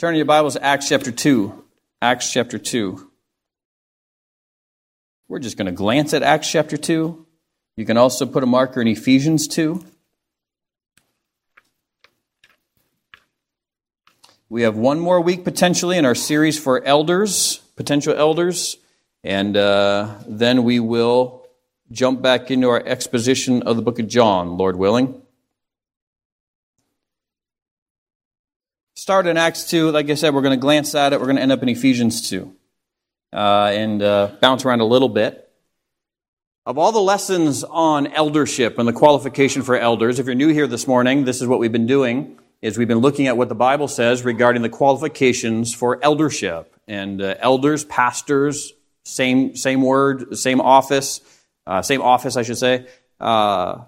Turn to your Bibles to Acts chapter 2. Acts chapter 2. We're just going to glance at Acts chapter 2. You can also put a marker in Ephesians 2. We have one more week potentially in our series for elders, potential elders, and uh, then we will jump back into our exposition of the book of John, Lord willing. Start in Acts 2. Like I said, we're going to glance at it. We're going to end up in Ephesians 2 uh, and uh, bounce around a little bit. Of all the lessons on eldership and the qualification for elders, if you're new here this morning, this is what we've been doing is we've been looking at what the Bible says regarding the qualifications for eldership and uh, elders, pastors, same same word, same office, uh, same office, I should say. Uh,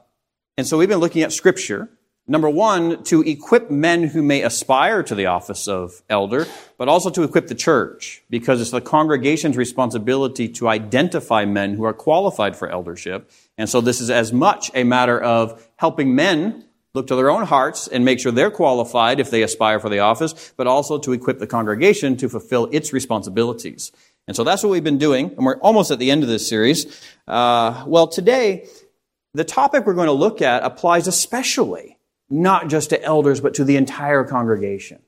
and so we've been looking at Scripture. Number one, to equip men who may aspire to the office of elder, but also to equip the church, because it's the congregation's responsibility to identify men who are qualified for eldership. And so this is as much a matter of helping men look to their own hearts and make sure they're qualified if they aspire for the office, but also to equip the congregation to fulfill its responsibilities. And so that's what we've been doing, and we're almost at the end of this series. Uh, well, today, the topic we're going to look at applies especially not just to elders, but to the entire congregation.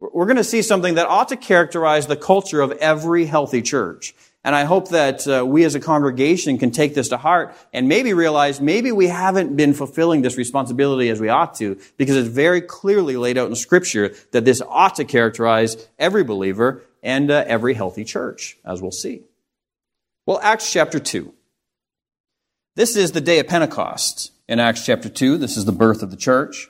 We're going to see something that ought to characterize the culture of every healthy church. And I hope that uh, we as a congregation can take this to heart and maybe realize maybe we haven't been fulfilling this responsibility as we ought to because it's very clearly laid out in scripture that this ought to characterize every believer and uh, every healthy church, as we'll see. Well, Acts chapter 2. This is the day of Pentecost in Acts chapter 2. This is the birth of the church.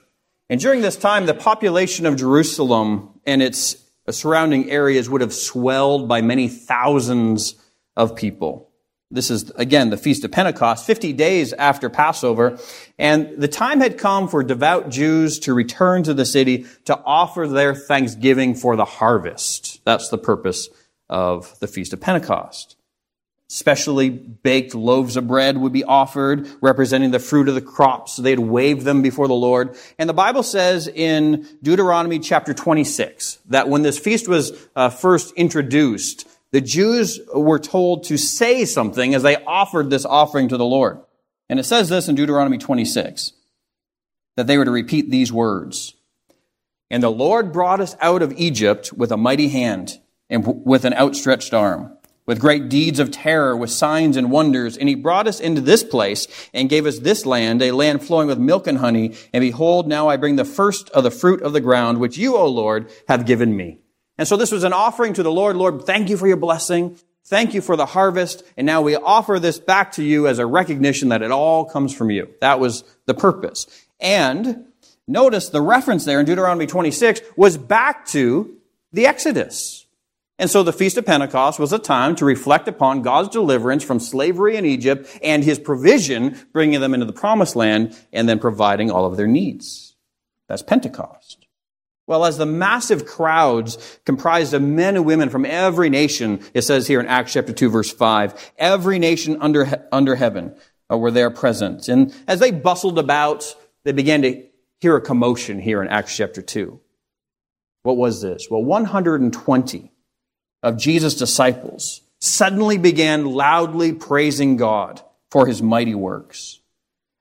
And during this time, the population of Jerusalem and its surrounding areas would have swelled by many thousands of people. This is, again, the Feast of Pentecost, 50 days after Passover. And the time had come for devout Jews to return to the city to offer their thanksgiving for the harvest. That's the purpose of the Feast of Pentecost. Specially baked loaves of bread would be offered, representing the fruit of the crops. They'd wave them before the Lord. And the Bible says in Deuteronomy chapter 26 that when this feast was uh, first introduced, the Jews were told to say something as they offered this offering to the Lord. And it says this in Deuteronomy 26 that they were to repeat these words. And the Lord brought us out of Egypt with a mighty hand and with an outstretched arm with great deeds of terror, with signs and wonders. And he brought us into this place and gave us this land, a land flowing with milk and honey. And behold, now I bring the first of the fruit of the ground, which you, O Lord, have given me. And so this was an offering to the Lord. Lord, thank you for your blessing. Thank you for the harvest. And now we offer this back to you as a recognition that it all comes from you. That was the purpose. And notice the reference there in Deuteronomy 26 was back to the Exodus. And so the Feast of Pentecost was a time to reflect upon God's deliverance from slavery in Egypt and his provision, bringing them into the promised land and then providing all of their needs. That's Pentecost. Well, as the massive crowds comprised of men and women from every nation, it says here in Acts chapter 2 verse 5, every nation under, under heaven uh, were there present. And as they bustled about, they began to hear a commotion here in Acts chapter 2. What was this? Well, 120 of Jesus' disciples suddenly began loudly praising God for his mighty works.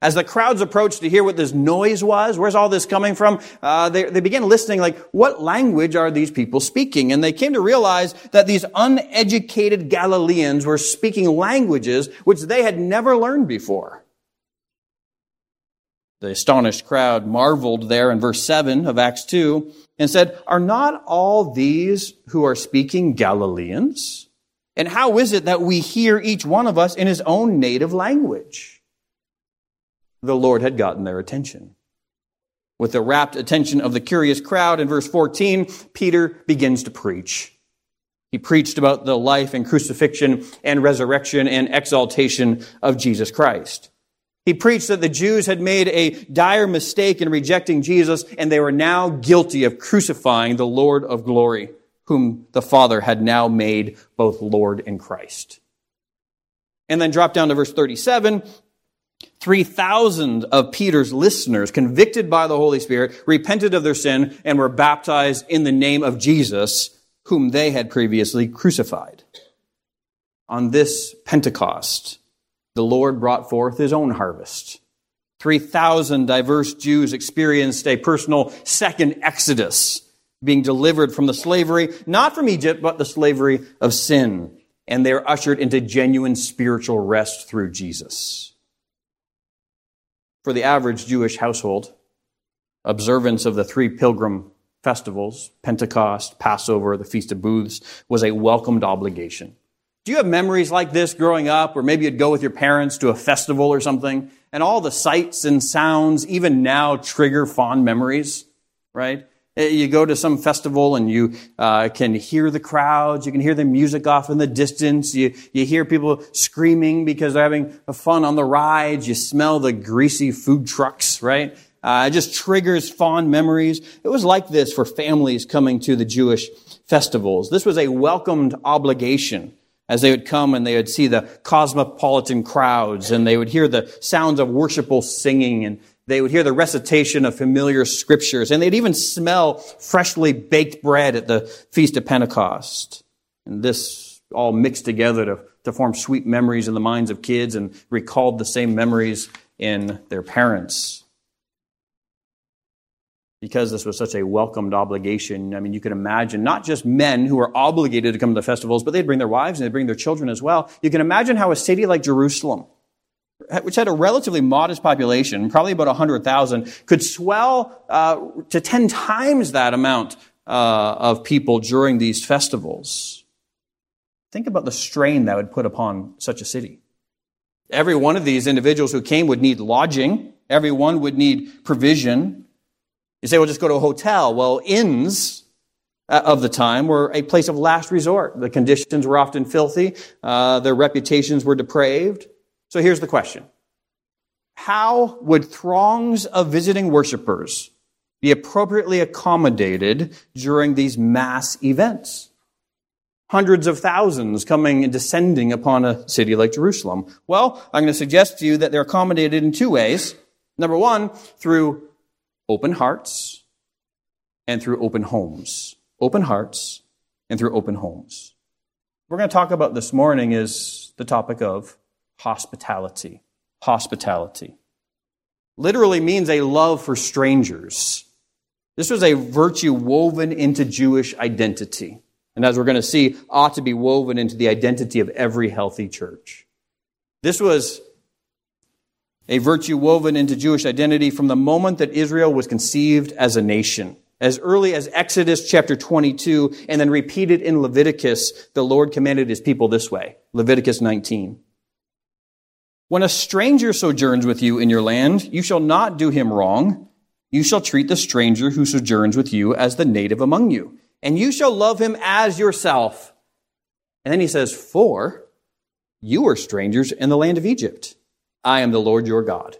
As the crowds approached to hear what this noise was, where's all this coming from? Uh, they, they began listening like, what language are these people speaking? And they came to realize that these uneducated Galileans were speaking languages which they had never learned before. The astonished crowd marveled there in verse 7 of Acts 2 and said, Are not all these who are speaking Galileans? And how is it that we hear each one of us in his own native language? The Lord had gotten their attention. With the rapt attention of the curious crowd in verse 14, Peter begins to preach. He preached about the life and crucifixion and resurrection and exaltation of Jesus Christ. He preached that the Jews had made a dire mistake in rejecting Jesus, and they were now guilty of crucifying the Lord of glory, whom the Father had now made both Lord and Christ. And then drop down to verse 37. 3,000 of Peter's listeners, convicted by the Holy Spirit, repented of their sin and were baptized in the name of Jesus, whom they had previously crucified. On this Pentecost, the Lord brought forth his own harvest. 3,000 diverse Jews experienced a personal second exodus, being delivered from the slavery, not from Egypt, but the slavery of sin. And they're ushered into genuine spiritual rest through Jesus for the average Jewish household, observance of the three pilgrim festivals, Pentecost, Passover, the Feast of Booths, was a welcomed obligation. Do you have memories like this growing up, or maybe you'd go with your parents to a festival or something, and all the sights and sounds, even now, trigger fond memories, right? Eh, you go to some festival and you uh, can hear the crowds. You can hear the music off in the distance. You, you hear people screaming because they're having fun on the rides. You smell the greasy food trucks, right? Uh, it just triggers fond memories. It was like this for families coming to the Jewish festivals. This was a welcomed obligation as they would come and they would see the cosmopolitan crowds and they would hear the sounds of worshipful singing and they would hear the recitation of familiar scriptures, and they'd even smell freshly baked bread at the Feast of Pentecost. And this all mixed together to, to form sweet memories in the minds of kids and recalled the same memories in their parents. Because this was such a welcomed obligation, I mean, you could imagine not just men who were obligated to come to the festivals, but they'd bring their wives and they'd bring their children as well. You can imagine how a city like Jerusalem, which had a relatively modest population, probably about 100,000, could swell uh, to 10 times that amount uh, of people during these festivals. Think about the strain that would put upon such a city. Every one of these individuals who came would need lodging. Everyone would need provision. You say, well, just go to a hotel. Well, inns uh, of the time were a place of last resort. The conditions were often filthy. Uh, their reputations were depraved. So here's the question. How would throngs of visiting worshipers be appropriately accommodated during these mass events? Hundreds of thousands coming and descending upon a city like Jerusalem. Well, I'm going to suggest to you that they're accommodated in two ways. Number one, through open hearts and through open homes. Open hearts and through open homes. We're going to talk about this morning is the topic of hospitality. Hospitality. Literally means a love for strangers. This was a virtue woven into Jewish identity. And as we're going to see, ought to be woven into the identity of every healthy church. This was a virtue woven into Jewish identity from the moment that Israel was conceived as a nation. As early as Exodus chapter 22 and then repeated in Leviticus, the Lord commanded his people this way. Leviticus 19. When a stranger sojourns with you in your land, you shall not do him wrong. You shall treat the stranger who sojourns with you as the native among you, and you shall love him as yourself. And then he says, For you are strangers in the land of Egypt. I am the Lord your God.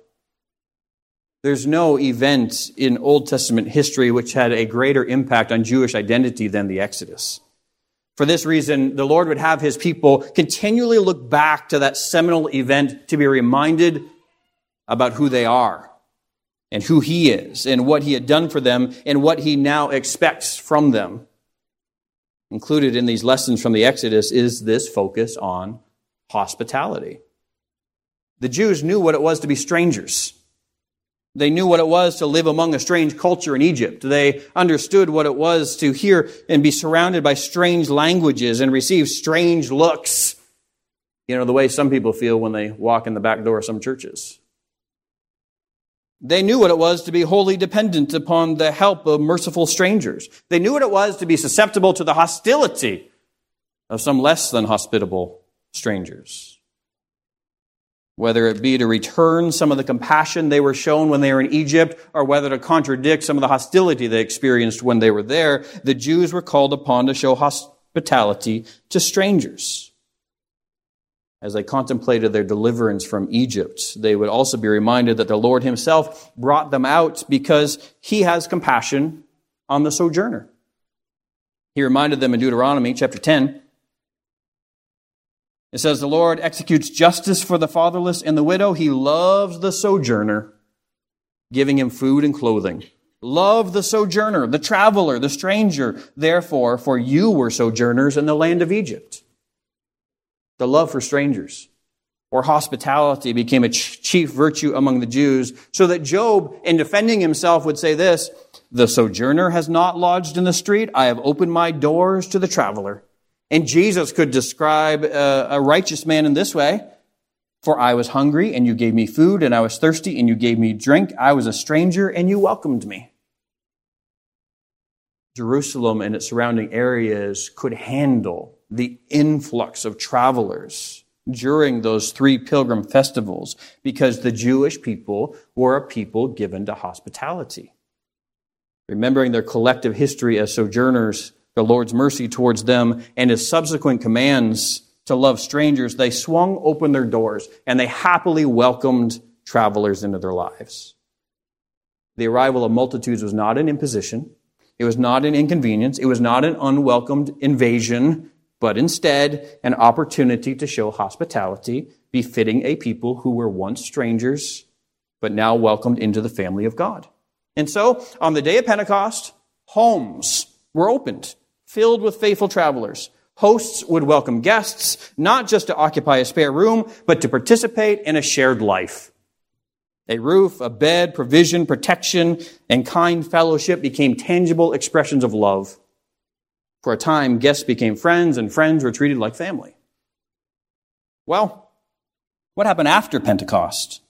There's no event in Old Testament history which had a greater impact on Jewish identity than the Exodus. For this reason, the Lord would have his people continually look back to that seminal event to be reminded about who they are and who he is and what he had done for them and what he now expects from them. Included in these lessons from the Exodus is this focus on hospitality. The Jews knew what it was to be strangers. They knew what it was to live among a strange culture in Egypt. They understood what it was to hear and be surrounded by strange languages and receive strange looks. You know, the way some people feel when they walk in the back door of some churches. They knew what it was to be wholly dependent upon the help of merciful strangers. They knew what it was to be susceptible to the hostility of some less than hospitable strangers whether it be to return some of the compassion they were shown when they were in Egypt, or whether to contradict some of the hostility they experienced when they were there, the Jews were called upon to show hospitality to strangers. As they contemplated their deliverance from Egypt, they would also be reminded that the Lord Himself brought them out because He has compassion on the sojourner. He reminded them in Deuteronomy chapter 10 It says, The Lord executes justice for the fatherless and the widow. He loves the sojourner, giving him food and clothing. Love the sojourner, the traveler, the stranger. Therefore, for you were sojourners in the land of Egypt. The love for strangers or hospitality became a chief virtue among the Jews, so that Job, in defending himself, would say this The sojourner has not lodged in the street. I have opened my doors to the traveler. And Jesus could describe a, a righteous man in this way For I was hungry, and you gave me food, and I was thirsty, and you gave me drink. I was a stranger, and you welcomed me. Jerusalem and its surrounding areas could handle the influx of travelers during those three pilgrim festivals because the Jewish people were a people given to hospitality. Remembering their collective history as sojourners, the Lord's mercy towards them, and his subsequent commands to love strangers, they swung open their doors and they happily welcomed travelers into their lives. The arrival of multitudes was not an imposition. It was not an inconvenience. It was not an unwelcomed invasion but instead an opportunity to show hospitality befitting a people who were once strangers, but now welcomed into the family of God. And so, on the day of Pentecost, homes were opened, filled with faithful travelers. Hosts would welcome guests, not just to occupy a spare room, but to participate in a shared life. A roof, a bed, provision, protection, and kind fellowship became tangible expressions of love. For a time, guests became friends, and friends were treated like family. Well, what happened after Pentecost?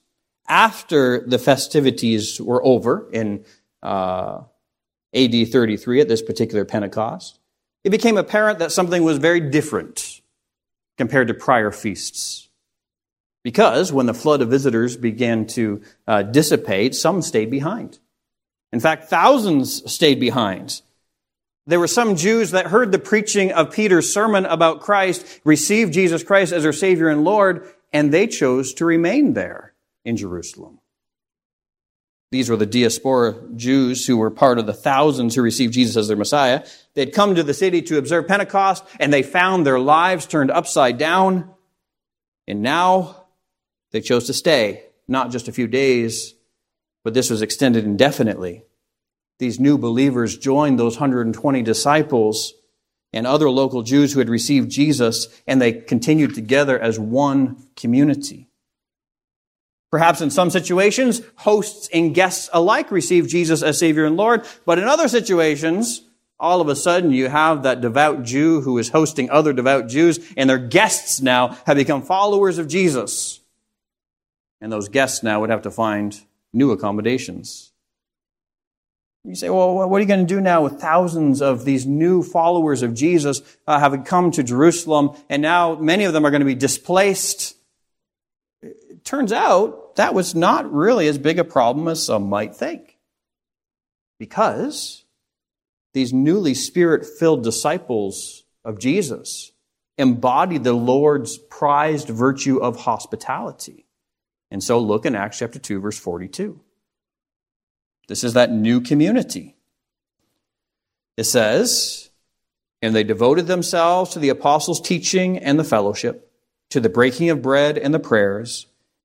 After the festivities were over in uh, AD 33 at this particular Pentecost, it became apparent that something was very different compared to prior feasts. Because when the flood of visitors began to uh, dissipate, some stayed behind. In fact, thousands stayed behind. There were some Jews that heard the preaching of Peter's sermon about Christ, received Jesus Christ as their Savior and Lord, and they chose to remain there in Jerusalem. These were the diaspora Jews who were part of the thousands who received Jesus as their Messiah. They'd come to the city to observe Pentecost, and they found their lives turned upside down. And now they chose to stay, not just a few days, but this was extended indefinitely these new believers joined those 120 disciples and other local Jews who had received Jesus, and they continued together as one community. Perhaps in some situations, hosts and guests alike receive Jesus as Savior and Lord, but in other situations, all of a sudden you have that devout Jew who is hosting other devout Jews, and their guests now have become followers of Jesus. And those guests now would have to find new accommodations. You say, well, what are you going to do now with thousands of these new followers of Jesus uh, having come to Jerusalem, and now many of them are going to be displaced? Turns out that was not really as big a problem as some might think. Because these newly spirit filled disciples of Jesus embodied the Lord's prized virtue of hospitality. And so look in Acts chapter 2, verse 42. This is that new community. It says, And they devoted themselves to the apostles' teaching and the fellowship, to the breaking of bread and the prayers,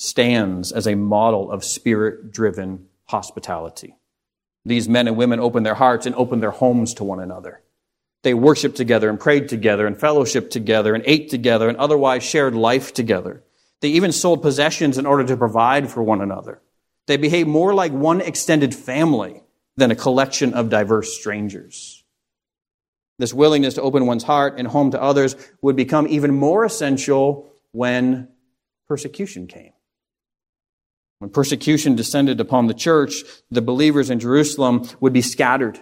stands as a model of spirit driven hospitality. These men and women opened their hearts and opened their homes to one another. They worshiped together and prayed together and fellowshiped together and ate together and otherwise shared life together. They even sold possessions in order to provide for one another. They behaved more like one extended family than a collection of diverse strangers. This willingness to open one's heart and home to others would become even more essential when persecution came. When persecution descended upon the church, the believers in Jerusalem would be scattered.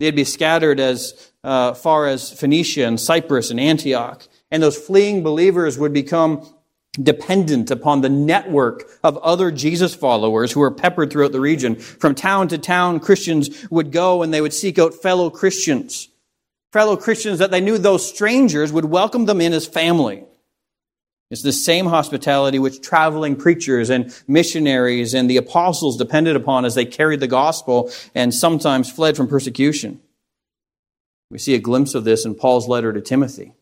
They'd be scattered as uh, far as Phoenicia and Cyprus and Antioch. And those fleeing believers would become dependent upon the network of other Jesus followers who were peppered throughout the region. From town to town, Christians would go and they would seek out fellow Christians. Fellow Christians that they knew those strangers would welcome them in as family. It's the same hospitality which traveling preachers and missionaries and the apostles depended upon as they carried the gospel and sometimes fled from persecution. We see a glimpse of this in Paul's letter to Timothy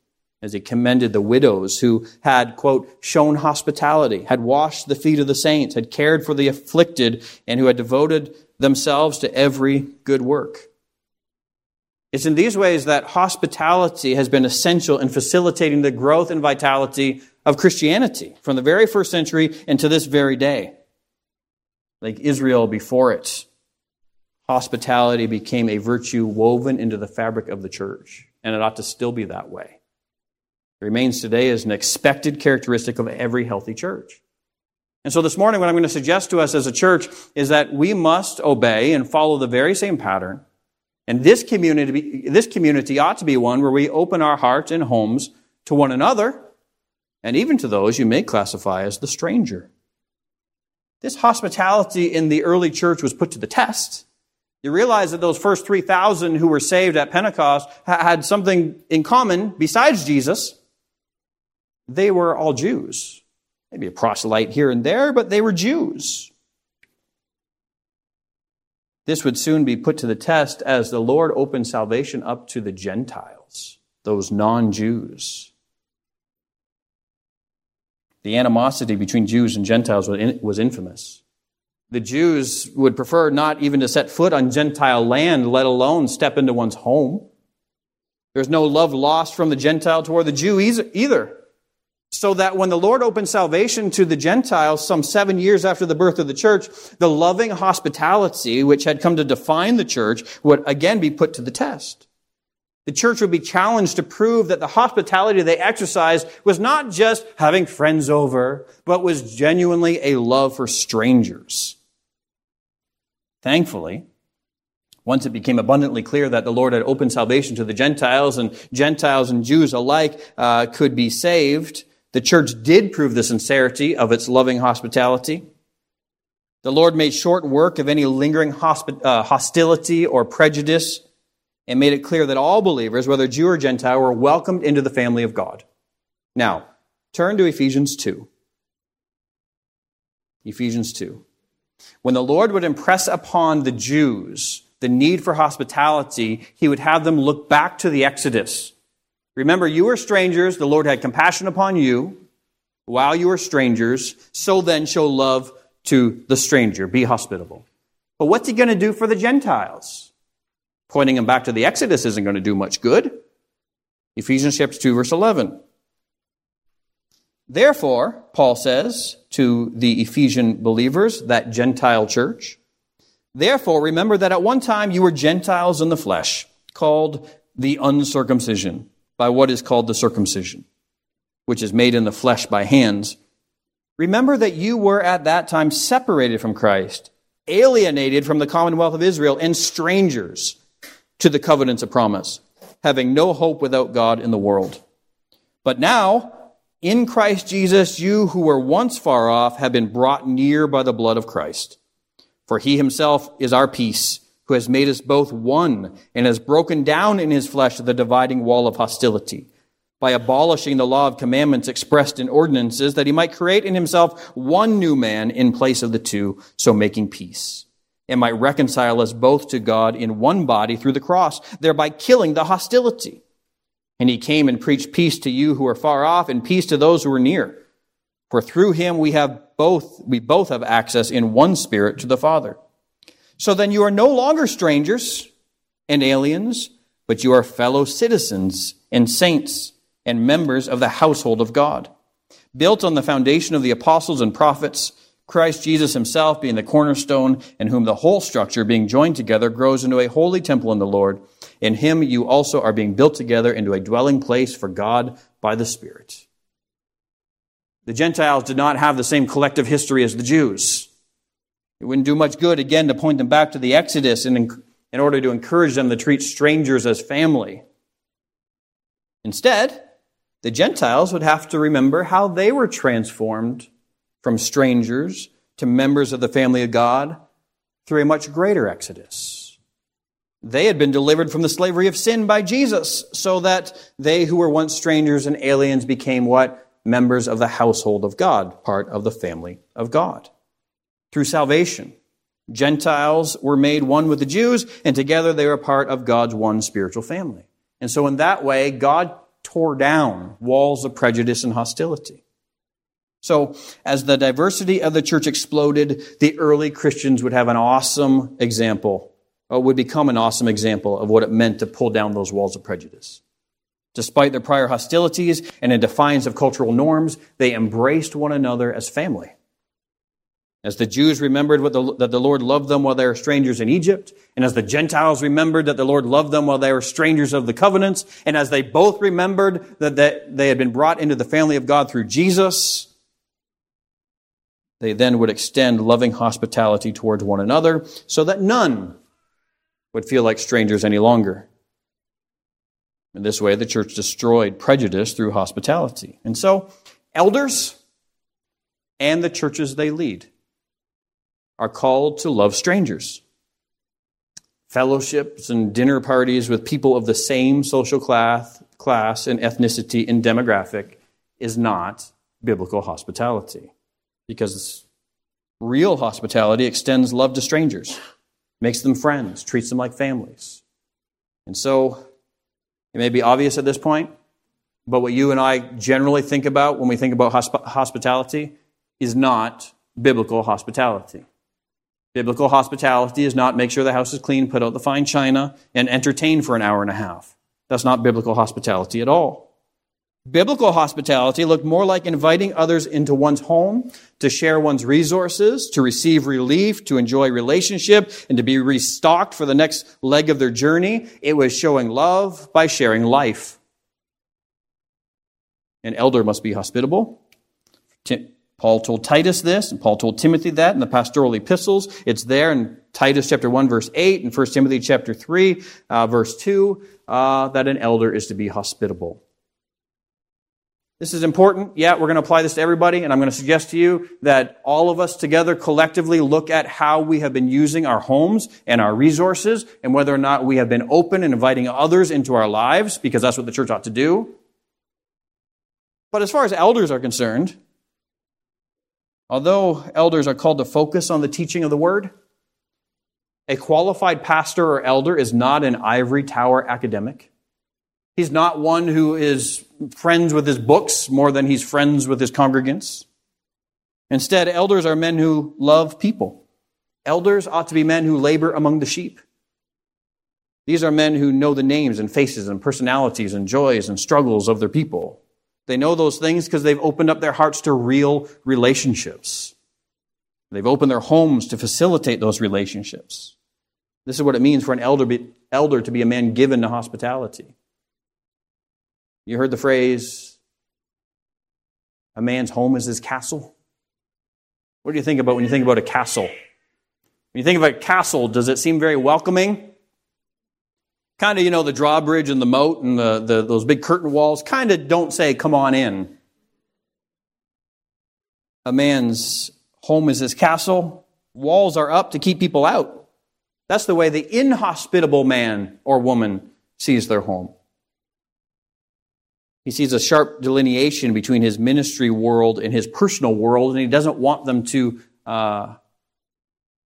as he commended the widows who had, quote, shown hospitality, had washed the feet of the saints, had cared for the afflicted, and who had devoted themselves to every good work. It's in these ways that hospitality has been essential in facilitating the growth and vitality of Christianity from the very first century and to this very day. Like Israel before it, hospitality became a virtue woven into the fabric of the church, and it ought to still be that way. It remains today as an expected characteristic of every healthy church. And so this morning, what I'm going to suggest to us as a church is that we must obey and follow the very same pattern. And this community, this community ought to be one where we open our hearts and homes to one another and even to those you may classify as the stranger. This hospitality in the early church was put to the test. You realize that those first 3,000 who were saved at Pentecost had something in common besides Jesus. They were all Jews. Maybe a proselyte here and there, but they were Jews. This would soon be put to the test as the Lord opened salvation up to the Gentiles, those non Jews. The animosity between Jews and Gentiles was infamous. The Jews would prefer not even to set foot on Gentile land, let alone step into one's home. There's no love lost from the Gentile toward the Jew either. So that when the Lord opened salvation to the Gentiles some seven years after the birth of the church, the loving hospitality which had come to define the church would again be put to the test. The church would be challenged to prove that the hospitality they exercised was not just having friends over, but was genuinely a love for strangers. Thankfully, once it became abundantly clear that the Lord had opened salvation to the Gentiles and Gentiles and Jews alike uh, could be saved, the church did prove the sincerity of its loving hospitality. The Lord made short work of any lingering uh, hostility or prejudice and made it clear that all believers, whether Jew or Gentile, were welcomed into the family of God. Now, turn to Ephesians 2. Ephesians 2. When the Lord would impress upon the Jews the need for hospitality, he would have them look back to the Exodus. Remember, you were strangers, the Lord had compassion upon you while you were strangers, so then show love to the stranger. Be hospitable. But what's he going to do for the Gentiles? Pointing them back to the Exodus isn't going to do much good. Ephesians chapter 2 verse 11. Therefore, Paul says to the Ephesian believers, that Gentile church, therefore remember that at one time you were Gentiles in the flesh, called the uncircumcision, by what is called the circumcision, which is made in the flesh by hands. Remember that you were at that time separated from Christ, alienated from the commonwealth of Israel, and strangers to the covenants of promise, having no hope without God in the world. But now, in Christ Jesus, you who were once far off have been brought near by the blood of Christ. For he himself is our peace, who has made us both one and has broken down in his flesh the dividing wall of hostility by abolishing the law of commandments expressed in ordinances that he might create in himself one new man in place of the two, so making peace and might reconcile us both to God in one body through the cross, thereby killing the hostility. And he came and preached peace to you who are far off and peace to those who are near. For through him we have both, we both have access in one spirit to the Father. So then you are no longer strangers and aliens, but you are fellow citizens and saints and members of the household of God, built on the foundation of the apostles and prophets, Christ Jesus himself being the cornerstone, in whom the whole structure, being joined together, grows into a holy temple in the Lord. In him you also are being built together into a dwelling place for God by the Spirit. The Gentiles did not have the same collective history as the Jews. It wouldn't do much good, again, to point them back to the Exodus in, in order to encourage them to treat strangers as family. Instead, the Gentiles would have to remember how they were transformed from strangers to members of the family of God through a much greater exodus. They had been delivered from the slavery of sin by Jesus, so that they who were once strangers and aliens became what? Members of the household of God, part of the family of God. Through salvation, Gentiles were made one with the Jews, and together they were part of God's one spiritual family. And so in that way, God tore down walls of prejudice and hostility. So, as the diversity of the church exploded, the early Christians would have an awesome example, or would become an awesome example of what it meant to pull down those walls of prejudice. Despite their prior hostilities and in defiance of cultural norms, they embraced one another as family. As the Jews remembered the, that the Lord loved them while they were strangers in Egypt, and as the Gentiles remembered that the Lord loved them while they were strangers of the covenants, and as they both remembered that they had been brought into the family of God through Jesus, they then would extend loving hospitality towards one another so that none would feel like strangers any longer. In this way, the church destroyed prejudice through hospitality. And so, elders and the churches they lead are called to love strangers. Fellowships and dinner parties with people of the same social class, class and ethnicity and demographic is not biblical hospitality because real hospitality extends love to strangers, makes them friends, treats them like families. And so, it may be obvious at this point, but what you and I generally think about when we think about hosp- hospitality is not biblical hospitality. Biblical hospitality is not make sure the house is clean, put out the fine china, and entertain for an hour and a half. That's not biblical hospitality at all. Biblical hospitality looked more like inviting others into one's home to share one's resources, to receive relief, to enjoy relationship, and to be restocked for the next leg of their journey. It was showing love by sharing life. An elder must be hospitable. Paul told Titus this, and Paul told Timothy that in the pastoral epistles. It's there in Titus chapter 1, verse 8, and 1 Timothy chapter 3, uh, verse 2, uh, that an elder is to be hospitable. This is important. Yeah, we're going to apply this to everybody, and I'm going to suggest to you that all of us together collectively look at how we have been using our homes and our resources, and whether or not we have been open and inviting others into our lives, because that's what the church ought to do. But as far as elders are concerned, Although elders are called to focus on the teaching of the word, a qualified pastor or elder is not an ivory tower academic. He's not one who is friends with his books more than he's friends with his congregants. Instead, elders are men who love people. Elders ought to be men who labor among the sheep. These are men who know the names and faces and personalities and joys and struggles of their people. They know those things because they've opened up their hearts to real relationships. They've opened their homes to facilitate those relationships. This is what it means for an elder, elder to be a man given to hospitality. You heard the phrase, a man's home is his castle? What do you think about when you think about a castle? When you think of a castle, does it seem very welcoming? kind of, you know, the drawbridge and the moat and the, the those big curtain walls kind of don't say, come on in. A man's home is his castle. Walls are up to keep people out. That's the way the inhospitable man or woman sees their home. He sees a sharp delineation between his ministry world and his personal world, and he doesn't want them to uh,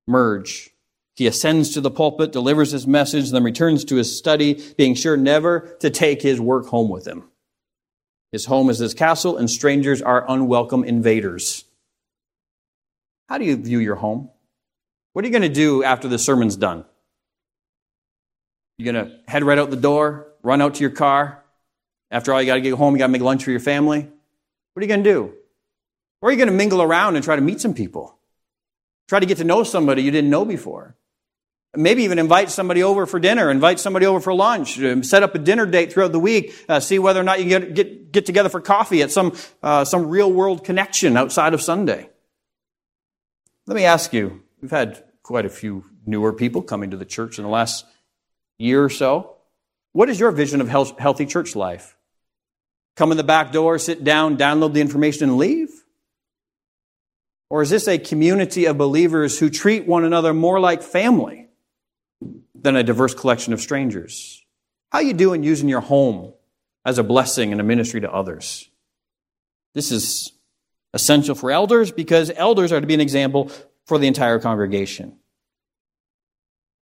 merge. He ascends to the pulpit, delivers his message, then returns to his study, being sure never to take his work home with him. His home is his castle, and strangers are unwelcome invaders. How do you view your home? What are you going to do after the sermon's done? You're going to head right out the door, run out to your car. After all, you got to get home, you got to make lunch for your family. What are you going to do? Or are you going to mingle around and try to meet some people? Try to get to know somebody you didn't know before. Maybe even invite somebody over for dinner, invite somebody over for lunch, uh, set up a dinner date throughout the week, uh, see whether or not you get, get, get together for coffee at some, uh, some real world connection outside of Sunday. Let me ask you, we've had quite a few newer people coming to the church in the last year or so. What is your vision of health, healthy church life? Come in the back door, sit down, download the information, and leave? Or is this a community of believers who treat one another more like family than a diverse collection of strangers? How you doing using your home as a blessing and a ministry to others? This is essential for elders because elders are to be an example for the entire congregation.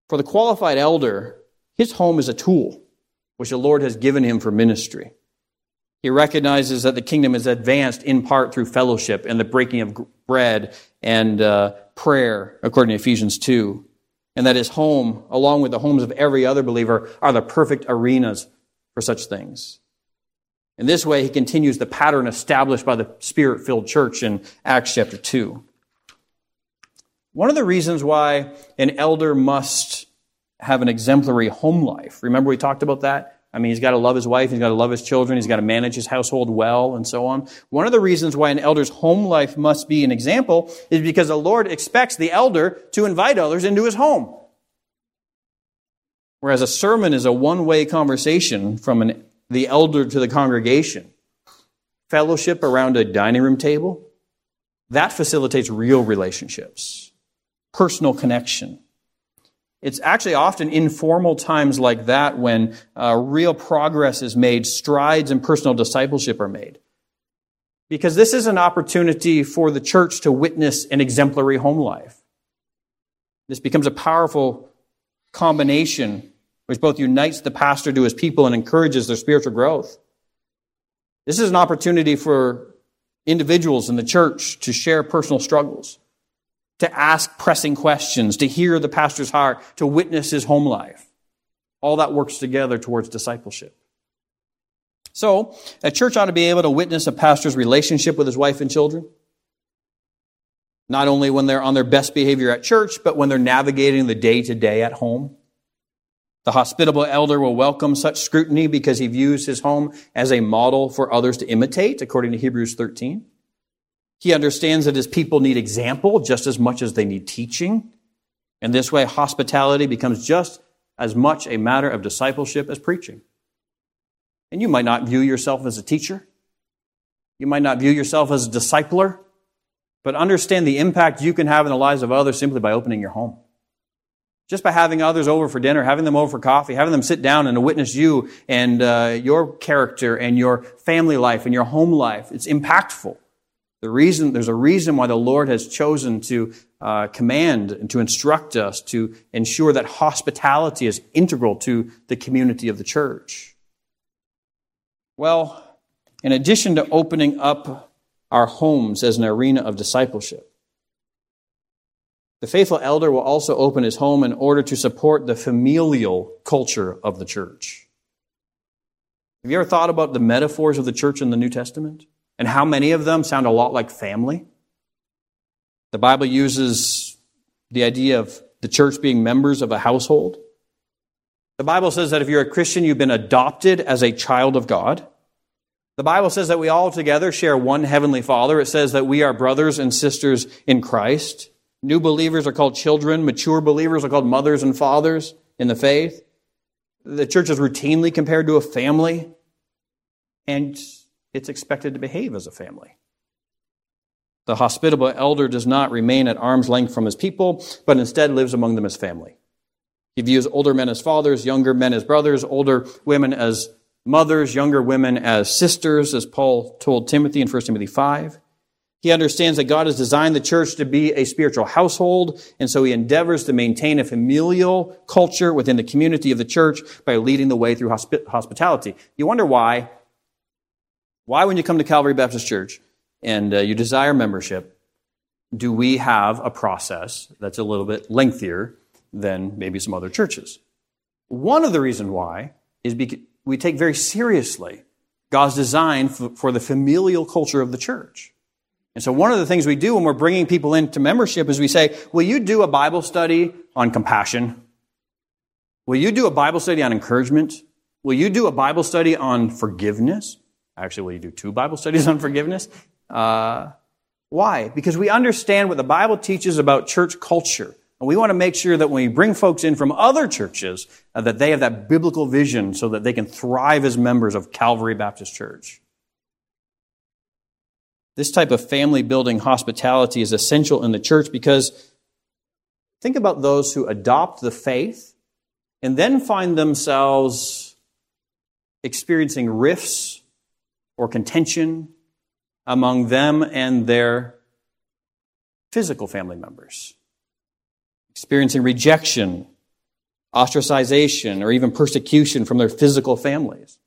For the qualified elder, his home is a tool which the Lord has given him for ministry. He recognizes that the kingdom is advanced in part through fellowship and the breaking of bread and uh, prayer, according to Ephesians 2. And that his home, along with the homes of every other believer, are the perfect arenas for such things. In this way, he continues the pattern established by the spirit filled church in Acts chapter 2. One of the reasons why an elder must have an exemplary home life, remember we talked about that? I mean, he's got to love his wife, he's got to love his children, he's got to manage his household well, and so on. One of the reasons why an elder's home life must be an example is because the Lord expects the elder to invite others into his home. Whereas a sermon is a one way conversation from an, the elder to the congregation. Fellowship around a dining room table, that facilitates real relationships personal connection. It's actually often informal times like that when uh, real progress is made, strides in personal discipleship are made. Because this is an opportunity for the church to witness an exemplary home life. This becomes a powerful combination which both unites the pastor to his people and encourages their spiritual growth. This is an opportunity for individuals in the church to share personal struggles to ask pressing questions, to hear the pastor's heart, to witness his home life. All that works together towards discipleship. So, a church ought to be able to witness a pastor's relationship with his wife and children. Not only when they're on their best behavior at church, but when they're navigating the day to day at home. The hospitable elder will welcome such scrutiny because he views his home as a model for others to imitate, according to Hebrews 13. He understands that his people need example just as much as they need teaching. And this way, hospitality becomes just as much a matter of discipleship as preaching. And you might not view yourself as a teacher. You might not view yourself as a discipler, but understand the impact you can have in the lives of others simply by opening your home. Just by having others over for dinner, having them over for coffee, having them sit down and witness you and uh, your character and your family life and your home life, it's impactful. The reason, there's a reason why the Lord has chosen to uh, command and to instruct us to ensure that hospitality is integral to the community of the church. Well, in addition to opening up our homes as an arena of discipleship, the faithful elder will also open his home in order to support the familial culture of the church. Have you ever thought about the metaphors of the church in the New Testament? And how many of them sound a lot like family? The Bible uses the idea of the church being members of a household. The Bible says that if you're a Christian, you've been adopted as a child of God. The Bible says that we all together share one heavenly Father. It says that we are brothers and sisters in Christ. New believers are called children. Mature believers are called mothers and fathers in the faith. The church is routinely compared to a family. And it's expected to behave as a family. The hospitable elder does not remain at arm's length from his people, but instead lives among them as family. He views older men as fathers, younger men as brothers, older women as mothers, younger women as sisters, as Paul told Timothy in 1 Timothy 5. He understands that God has designed the church to be a spiritual household, and so he endeavors to maintain a familial culture within the community of the church by leading the way through hospi- hospitality. You wonder why why, when you come to Calvary Baptist Church and uh, you desire membership, do we have a process that's a little bit lengthier than maybe some other churches? One of the reasons why is because we take very seriously God's design for the familial culture of the church. And so one of the things we do when we're bringing people into membership is we say, will you do a Bible study on compassion? Will you do a Bible study on encouragement? Will you do a Bible study on forgiveness? Actually, will you do two Bible studies on forgiveness? Uh, why? Because we understand what the Bible teaches about church culture. And we want to make sure that when we bring folks in from other churches, uh, that they have that biblical vision so that they can thrive as members of Calvary Baptist Church. This type of family building hospitality is essential in the church because think about those who adopt the faith and then find themselves experiencing rifts or contention among them and their physical family members, experiencing rejection, ostracization, or even persecution from their physical families.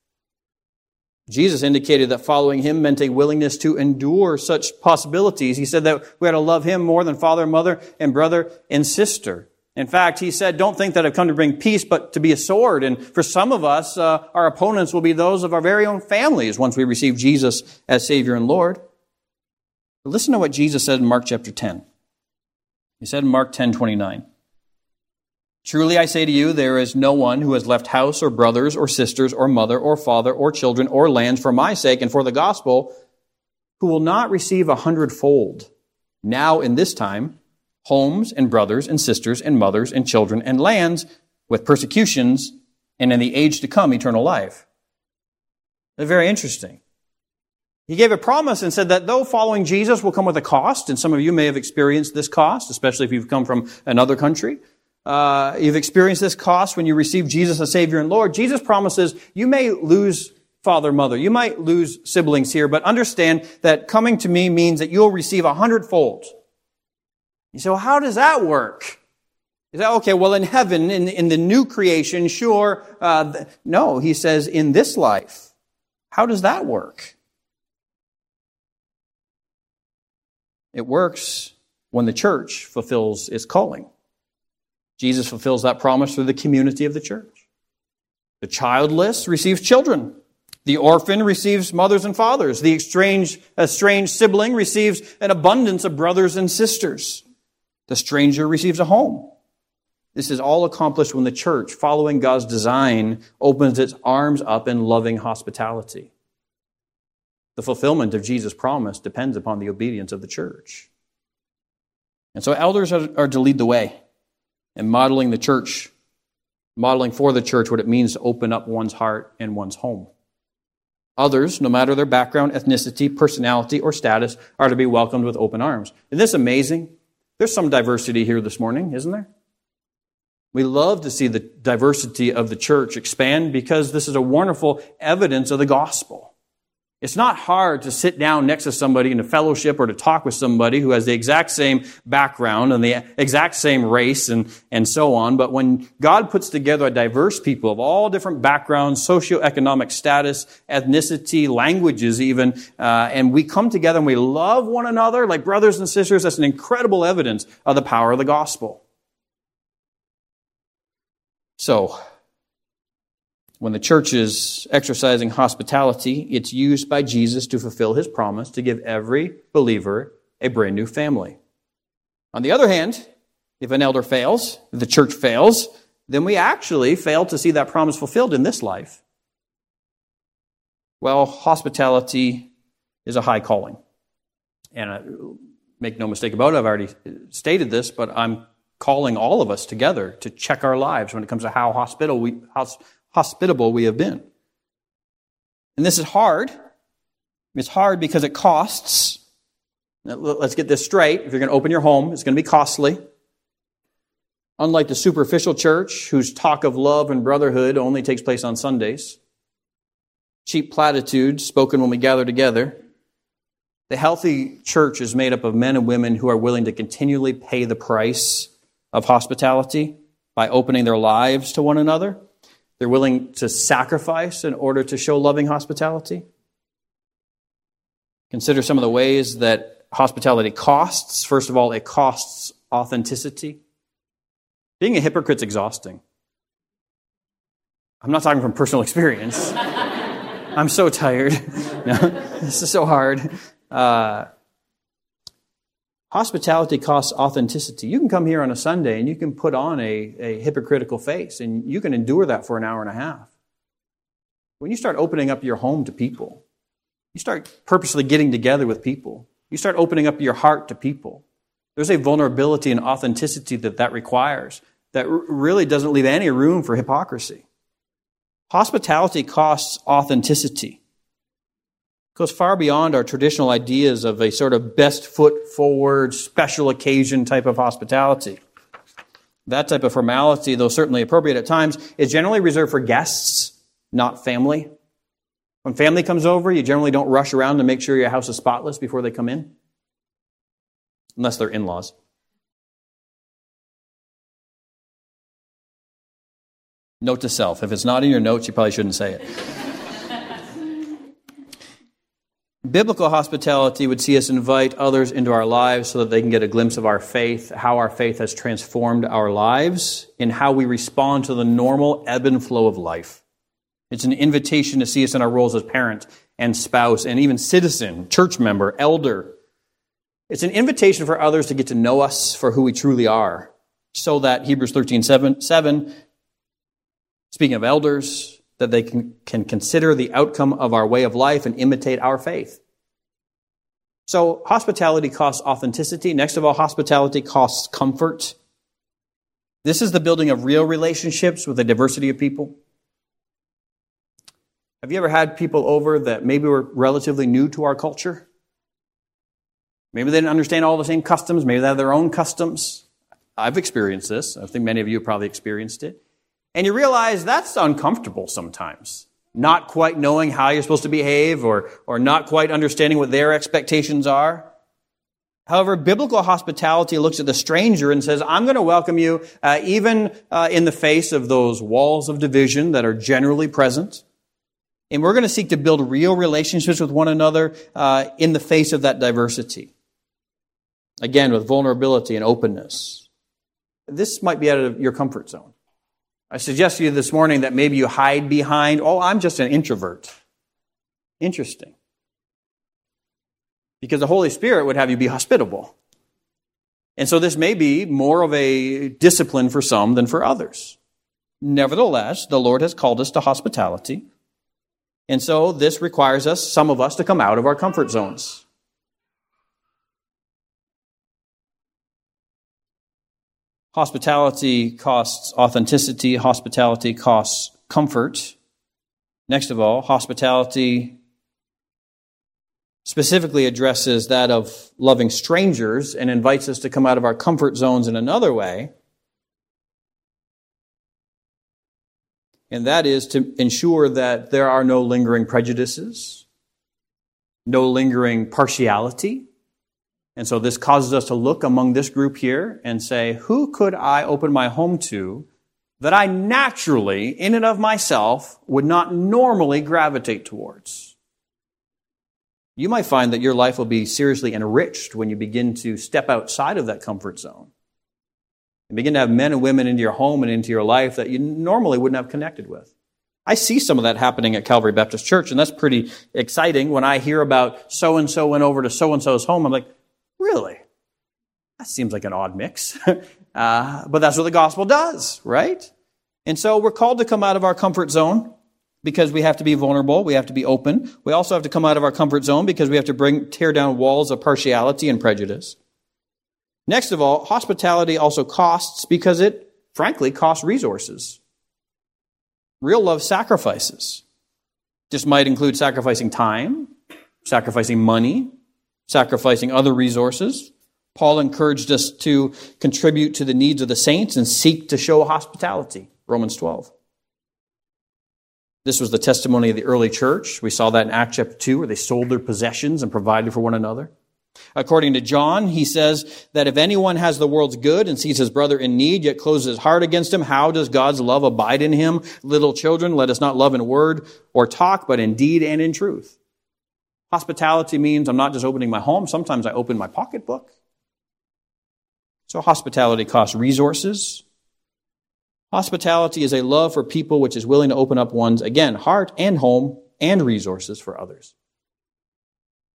Jesus indicated that following him meant a willingness to endure such possibilities. He said that we had to love him more than father, mother, and brother and sister. In fact, he said, don't think that I've come to bring peace, but to be a sword. And for some of us, uh, our opponents will be those of our very own families once we receive Jesus as Savior and Lord. But listen to what Jesus said in Mark chapter 10. He said in Mark 10, 29, Truly I say to you, there is no one who has left house or brothers or sisters or mother or father or children or lands for my sake and for the gospel who will not receive a hundredfold now in this time homes and brothers and sisters and mothers and children and lands with persecutions and in the age to come eternal life. That's very interesting. He gave a promise and said that though following Jesus will come with a cost, and some of you may have experienced this cost, especially if you've come from another country. Uh, you've experienced this cost when you receive Jesus as Savior and Lord. Jesus promises you may lose father, mother. You might lose siblings here, but understand that coming to me means that you'll receive a hundredfold. You say, well, how does that work? Is that okay? Well, in heaven, in, in the new creation, sure. Uh, th- no, he says, in this life. How does that work? It works when the church fulfills its calling. Jesus fulfills that promise through the community of the church. The childless receives children. The orphan receives mothers and fathers. The estranged, estranged sibling receives an abundance of brothers and sisters. The stranger receives a home. This is all accomplished when the church, following God's design, opens its arms up in loving hospitality. The fulfillment of Jesus' promise depends upon the obedience of the church. And so elders are, are to lead the way in modeling the church, modeling for the church what it means to open up one's heart and one's home. Others, no matter their background, ethnicity, personality, or status, are to be welcomed with open arms. Isn't this amazing? There's some diversity here this morning, isn't there? We love to see the diversity of the church expand because this is a wonderful evidence of the gospel. It's not hard to sit down next to somebody in a fellowship or to talk with somebody who has the exact same background and the exact same race and, and so on. But when God puts together a diverse people of all different backgrounds, socioeconomic status, ethnicity, languages even, uh, and we come together and we love one another like brothers and sisters, that's an incredible evidence of the power of the gospel. So, when the church is exercising hospitality, it's used by Jesus to fulfill his promise to give every believer a brand new family. On the other hand, if an elder fails, if the church fails, then we actually fail to see that promise fulfilled in this life. Well, hospitality is a high calling. And uh, make no mistake about it, I've already stated this, but I'm calling all of us together to check our lives when it comes to how hospitable we, hospitable we have been. And this is hard. It's hard because it costs. let's get this straight. If you're going to open your home, it's going to be costly. Unlike the superficial church, whose talk of love and brotherhood only takes place on Sundays, cheap platitudes spoken when we gather together, the healthy church is made up of men and women who are willing to continually pay the price of hospitality by opening their lives to one another they're willing to sacrifice in order to show loving hospitality. Consider some of the ways that hospitality costs. First of all, it costs authenticity. Being a hypocrite's exhausting. I'm not talking from personal experience. I'm so tired. no, this is so hard. Uh, Hospitality costs authenticity. You can come here on a Sunday and you can put on a, a hypocritical face and you can endure that for an hour and a half. When you start opening up your home to people, you start purposely getting together with people, you start opening up your heart to people. There's a vulnerability and authenticity that that requires that really doesn't leave any room for hypocrisy. Hospitality costs authenticity. Goes far beyond our traditional ideas of a sort of best foot forward, special occasion type of hospitality. That type of formality, though certainly appropriate at times, is generally reserved for guests, not family. When family comes over, you generally don't rush around to make sure your house is spotless before they come in, unless they're in laws. Note to self if it's not in your notes, you probably shouldn't say it. Biblical hospitality would see us invite others into our lives so that they can get a glimpse of our faith, how our faith has transformed our lives, and how we respond to the normal ebb and flow of life. It's an invitation to see us in our roles as parent and spouse and even citizen, church member, elder. It's an invitation for others to get to know us for who we truly are, so that Hebrews 13 7, 7 speaking of elders, that they can, can consider the outcome of our way of life and imitate our faith. So, hospitality costs authenticity. Next of all, hospitality costs comfort. This is the building of real relationships with a diversity of people. Have you ever had people over that maybe were relatively new to our culture? Maybe they didn't understand all the same customs. Maybe they have their own customs. I've experienced this. I think many of you have probably experienced it. And you realize that's uncomfortable sometimes. Not quite knowing how you're supposed to behave or, or not quite understanding what their expectations are. However, biblical hospitality looks at the stranger and says, I'm going to welcome you uh, even uh, in the face of those walls of division that are generally present. And we're going to seek to build real relationships with one another uh, in the face of that diversity. Again, with vulnerability and openness. This might be out of your comfort zone. I suggest to you this morning that maybe you hide behind, oh, I'm just an introvert. Interesting. Because the Holy Spirit would have you be hospitable. And so this may be more of a discipline for some than for others. Nevertheless, the Lord has called us to hospitality. And so this requires us, some of us, to come out of our comfort zones. Hospitality costs authenticity. Hospitality costs comfort. Next of all, hospitality specifically addresses that of loving strangers and invites us to come out of our comfort zones in another way. And that is to ensure that there are no lingering prejudices, no lingering partiality, and so this causes us to look among this group here and say, who could I open my home to that I naturally, in and of myself, would not normally gravitate towards? You might find that your life will be seriously enriched when you begin to step outside of that comfort zone and begin to have men and women into your home and into your life that you normally wouldn't have connected with. I see some of that happening at Calvary Baptist Church, and that's pretty exciting when I hear about so and so went over to so and so's home. I'm like, Really? That seems like an odd mix. uh, but that's what the gospel does, right? And so we're called to come out of our comfort zone because we have to be vulnerable. We have to be open. We also have to come out of our comfort zone because we have to bring, tear down walls of partiality and prejudice. Next of all, hospitality also costs because it, frankly, costs resources. Real love sacrifices. This might include sacrificing time, sacrificing money, sacrificing other resources. Paul encouraged us to contribute to the needs of the saints and seek to show hospitality. Romans 12. This was the testimony of the early church. We saw that in Acts chapter 2, where they sold their possessions and provided for one another. According to John, he says that if anyone has the world's good and sees his brother in need, yet closes his heart against him, how does God's love abide in him? Little children, let us not love in word or talk, but in deed and in truth. Hospitality means I'm not just opening my home, sometimes I open my pocketbook. So hospitality costs resources. Hospitality is a love for people which is willing to open up one's, again, heart and home and resources for others.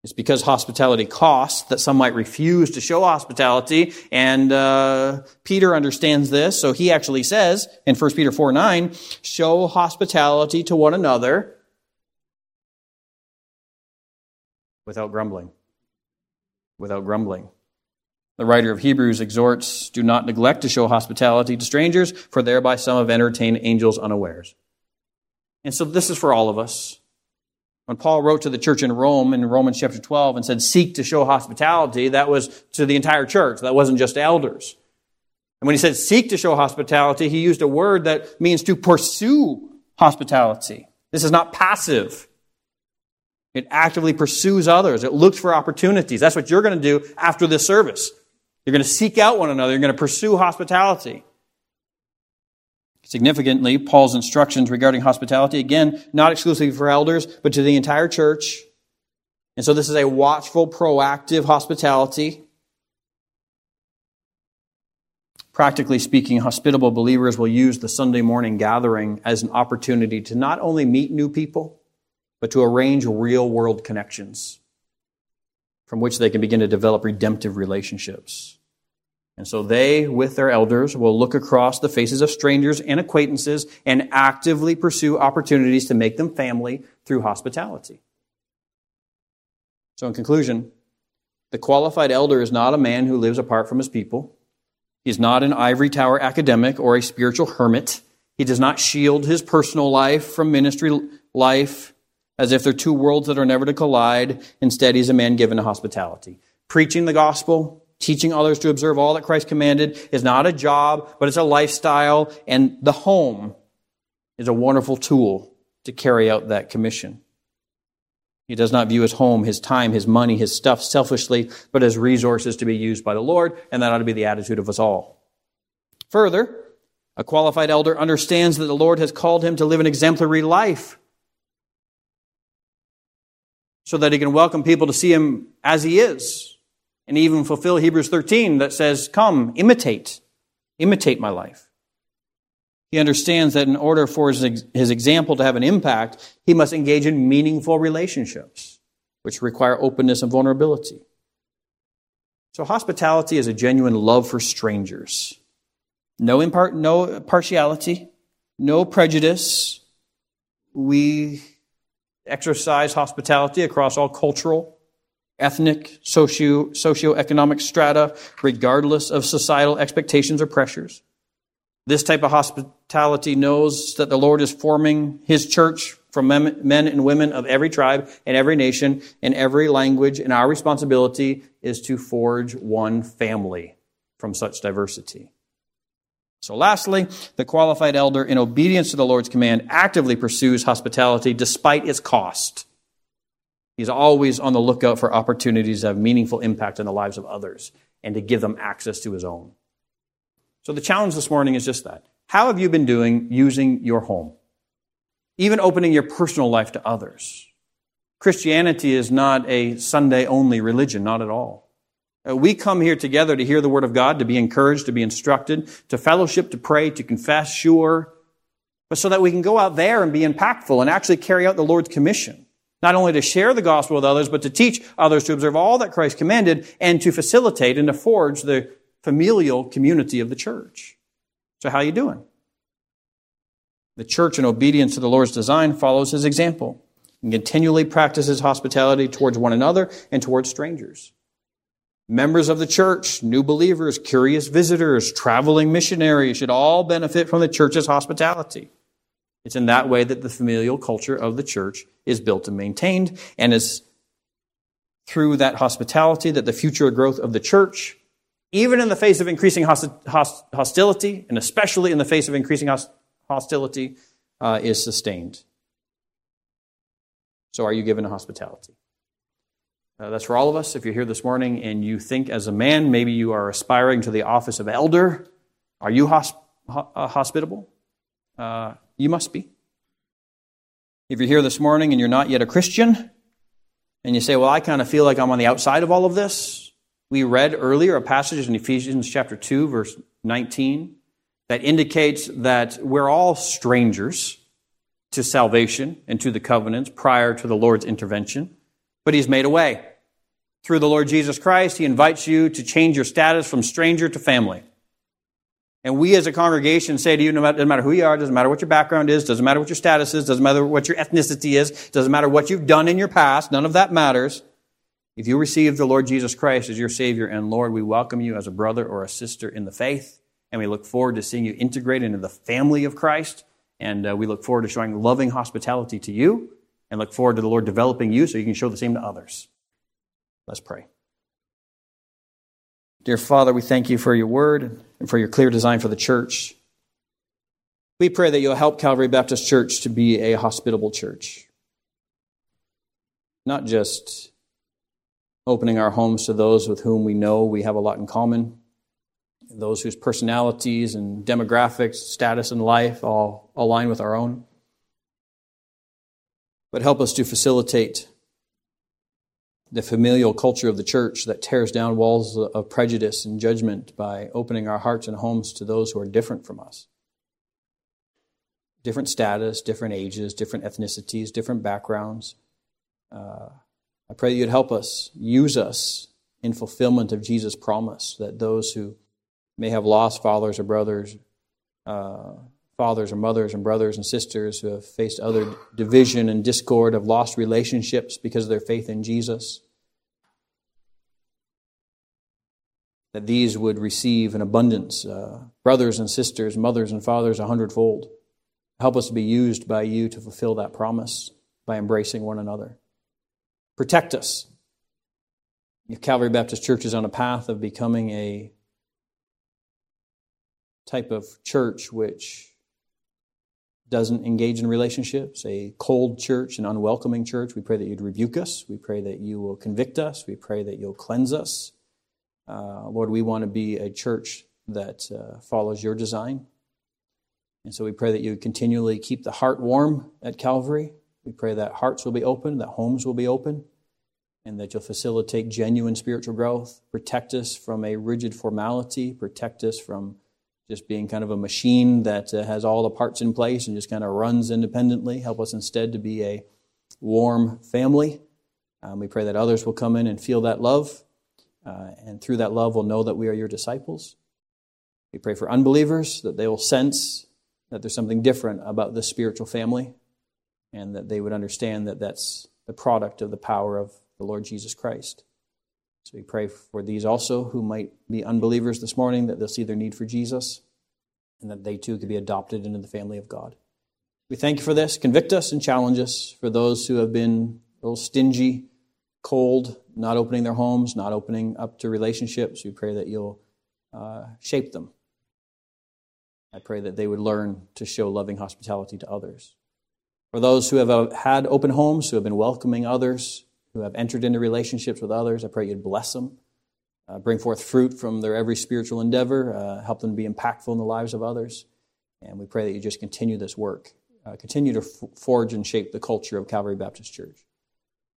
It's because hospitality costs that some might refuse to show hospitality, and uh, Peter understands this, so he actually says in 1 Peter 4 9, show hospitality to one another without grumbling. Without grumbling. The writer of Hebrews exhorts, do not neglect to show hospitality to strangers, for thereby some have entertained angels unawares. And so this is for all of us. When Paul wrote to the church in Rome in Romans chapter 12 and said, seek to show hospitality, that was to the entire church. That wasn't just elders. And when he said seek to show hospitality, he used a word that means to pursue hospitality. This is not passive. It actively pursues others. It looks for opportunities. That's what you're going to do after this service. You're going to seek out one another. You're going to pursue hospitality. Significantly, Paul's instructions regarding hospitality, again, not exclusively for elders, but to the entire church. And so this is a watchful, proactive hospitality. Practically speaking, hospitable believers will use the Sunday morning gathering as an opportunity to not only meet new people, but to arrange real world connections from which they can begin to develop redemptive relationships. And so they, with their elders, will look across the faces of strangers and acquaintances and actively pursue opportunities to make them family through hospitality. So, in conclusion, the qualified elder is not a man who lives apart from his people. He is not an ivory tower academic or a spiritual hermit. He does not shield his personal life from ministry life as if they're two worlds that are never to collide. Instead, he's a man given to hospitality. Preaching the gospel, Teaching others to observe all that Christ commanded is not a job, but it's a lifestyle, and the home is a wonderful tool to carry out that commission. He does not view his home, his time, his money, his stuff selfishly, but as resources to be used by the Lord, and that ought to be the attitude of us all. Further, a qualified elder understands that the Lord has called him to live an exemplary life so that he can welcome people to see him as he is and even fulfill Hebrews 13 that says, Come, imitate, imitate my life. He understands that in order for his, his example to have an impact, he must engage in meaningful relationships, which require openness and vulnerability. So, hospitality is a genuine love for strangers. No, impart, no partiality, no prejudice. We exercise hospitality across all cultural, ethnic, socio, socioeconomic strata, regardless of societal expectations or pressures. This type of hospitality knows that the Lord is forming His church from men and women of every tribe and every nation and every language, and our responsibility is to forge one family from such diversity. So, lastly, the qualified elder, in obedience to the Lord's command, actively pursues hospitality despite its cost. He's always on the lookout for opportunities to have meaningful impact on the lives of others and to give them access to his own. So the challenge this morning is just that. How have you been doing using your home? Even opening your personal life to others. Christianity is not a Sunday only religion, not at all. Uh, we come here together to hear the Word of God, to be encouraged, to be instructed, to fellowship, to pray, to confess, sure, but so that we can go out there and be impactful and actually carry out the Lord's commission not only to share the gospel with others, but to teach others to observe all that Christ commanded and to facilitate and to forge the familial community of the church. So how are you doing? The church, in obedience to the Lord's design, follows his example and continually practices hospitality towards one another and towards strangers. Members of the church, new believers, curious visitors, traveling missionaries should all benefit from the church's hospitality. It's in that way that the familial culture of the church is built and maintained, and is through that hospitality that the future growth of the church, even in the face of increasing hostility, and especially in the face of increasing hostility, uh, is sustained. So, are you given to hospitality? Uh, that's for all of us. If you're here this morning and you think as a man, maybe you are aspiring to the office of elder, are you hosp- uh, hospitable? Uh, you must be. If you're here this morning and you're not yet a Christian, and you say, Well, I kind of feel like I'm on the outside of all of this, we read earlier a passage in Ephesians chapter 2, verse 19, that indicates that we're all strangers to salvation and to the covenants prior to the Lord's intervention, but He's made a way. Through the Lord Jesus Christ, He invites you to change your status from stranger to family. And we as a congregation say to you, no matter, doesn't matter who you are, doesn't matter what your background is, doesn't matter what your status is, doesn't matter what your ethnicity is, doesn't matter what you've done in your past, none of that matters. If you receive the Lord Jesus Christ as your Savior and Lord, we welcome you as a brother or a sister in the faith, and we look forward to seeing you integrated into the family of Christ, and uh, we look forward to showing loving hospitality to you and look forward to the Lord developing you so you can show the same to others. Let's pray. Dear Father, we thank you for your word and for your clear design for the church. We pray that you'll help Calvary Baptist Church to be a hospitable church. Not just opening our homes to those with whom we know we have a lot in common, those whose personalities and demographics, status in life all align with our own. But help us to facilitate the familial culture of the church that tears down walls of prejudice and judgment by opening our hearts and homes to those who are different from us. Different status, different ages, different ethnicities, different backgrounds. Uh, I pray that you'd help us, use us in fulfillment of Jesus' promise that those who may have lost fathers or brothers, uh, fathers or mothers and brothers and sisters who have faced other division and discord, have lost relationships because of their faith in Jesus, that these would receive an abundance, uh, brothers and sisters, mothers and fathers, a hundredfold. Help us to be used by you to fulfill that promise by embracing one another. Protect us. If Calvary Baptist Church is on a path of becoming a type of church which doesn't engage in relationships, a cold church, an unwelcoming church. We pray that you'd rebuke us. We pray that you will convict us. We pray that you'll cleanse us. Uh, Lord, we want to be a church that uh, follows your design. And so we pray that you continually keep the heart warm at Calvary. We pray that hearts will be open, that homes will be open, and that you'll facilitate genuine spiritual growth. Protect us from a rigid formality. Protect us from just being kind of a machine that uh, has all the parts in place and just kind of runs independently. Help us instead to be a warm family. Um, we pray that others will come in and feel that love, uh, and through that love, will know that we are your disciples. We pray for unbelievers that they will sense that there's something different about this spiritual family, and that they would understand that that's the product of the power of the Lord Jesus Christ. So we pray for these also who might be unbelievers this morning that they'll see their need for Jesus and that they too could be adopted into the family of God. We thank you for this. Convict us and challenge us for those who have been a little stingy, cold, not opening their homes, not opening up to relationships. We pray that you'll uh, shape them. I pray that they would learn to show loving hospitality to others. For those who have uh, had open homes, who have been welcoming others, who have entered into relationships with others. I pray you'd bless them, uh, bring forth fruit from their every spiritual endeavor, uh, help them to be impactful in the lives of others. And we pray that you just continue this work, uh, continue to f- forge and shape the culture of Calvary Baptist Church.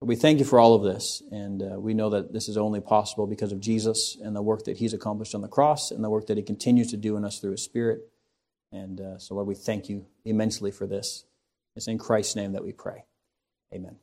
But we thank you for all of this, and uh, we know that this is only possible because of Jesus and the work that he's accomplished on the cross and the work that he continues to do in us through his Spirit. And uh, so, Lord, we thank you immensely for this. It's in Christ's name that we pray. Amen.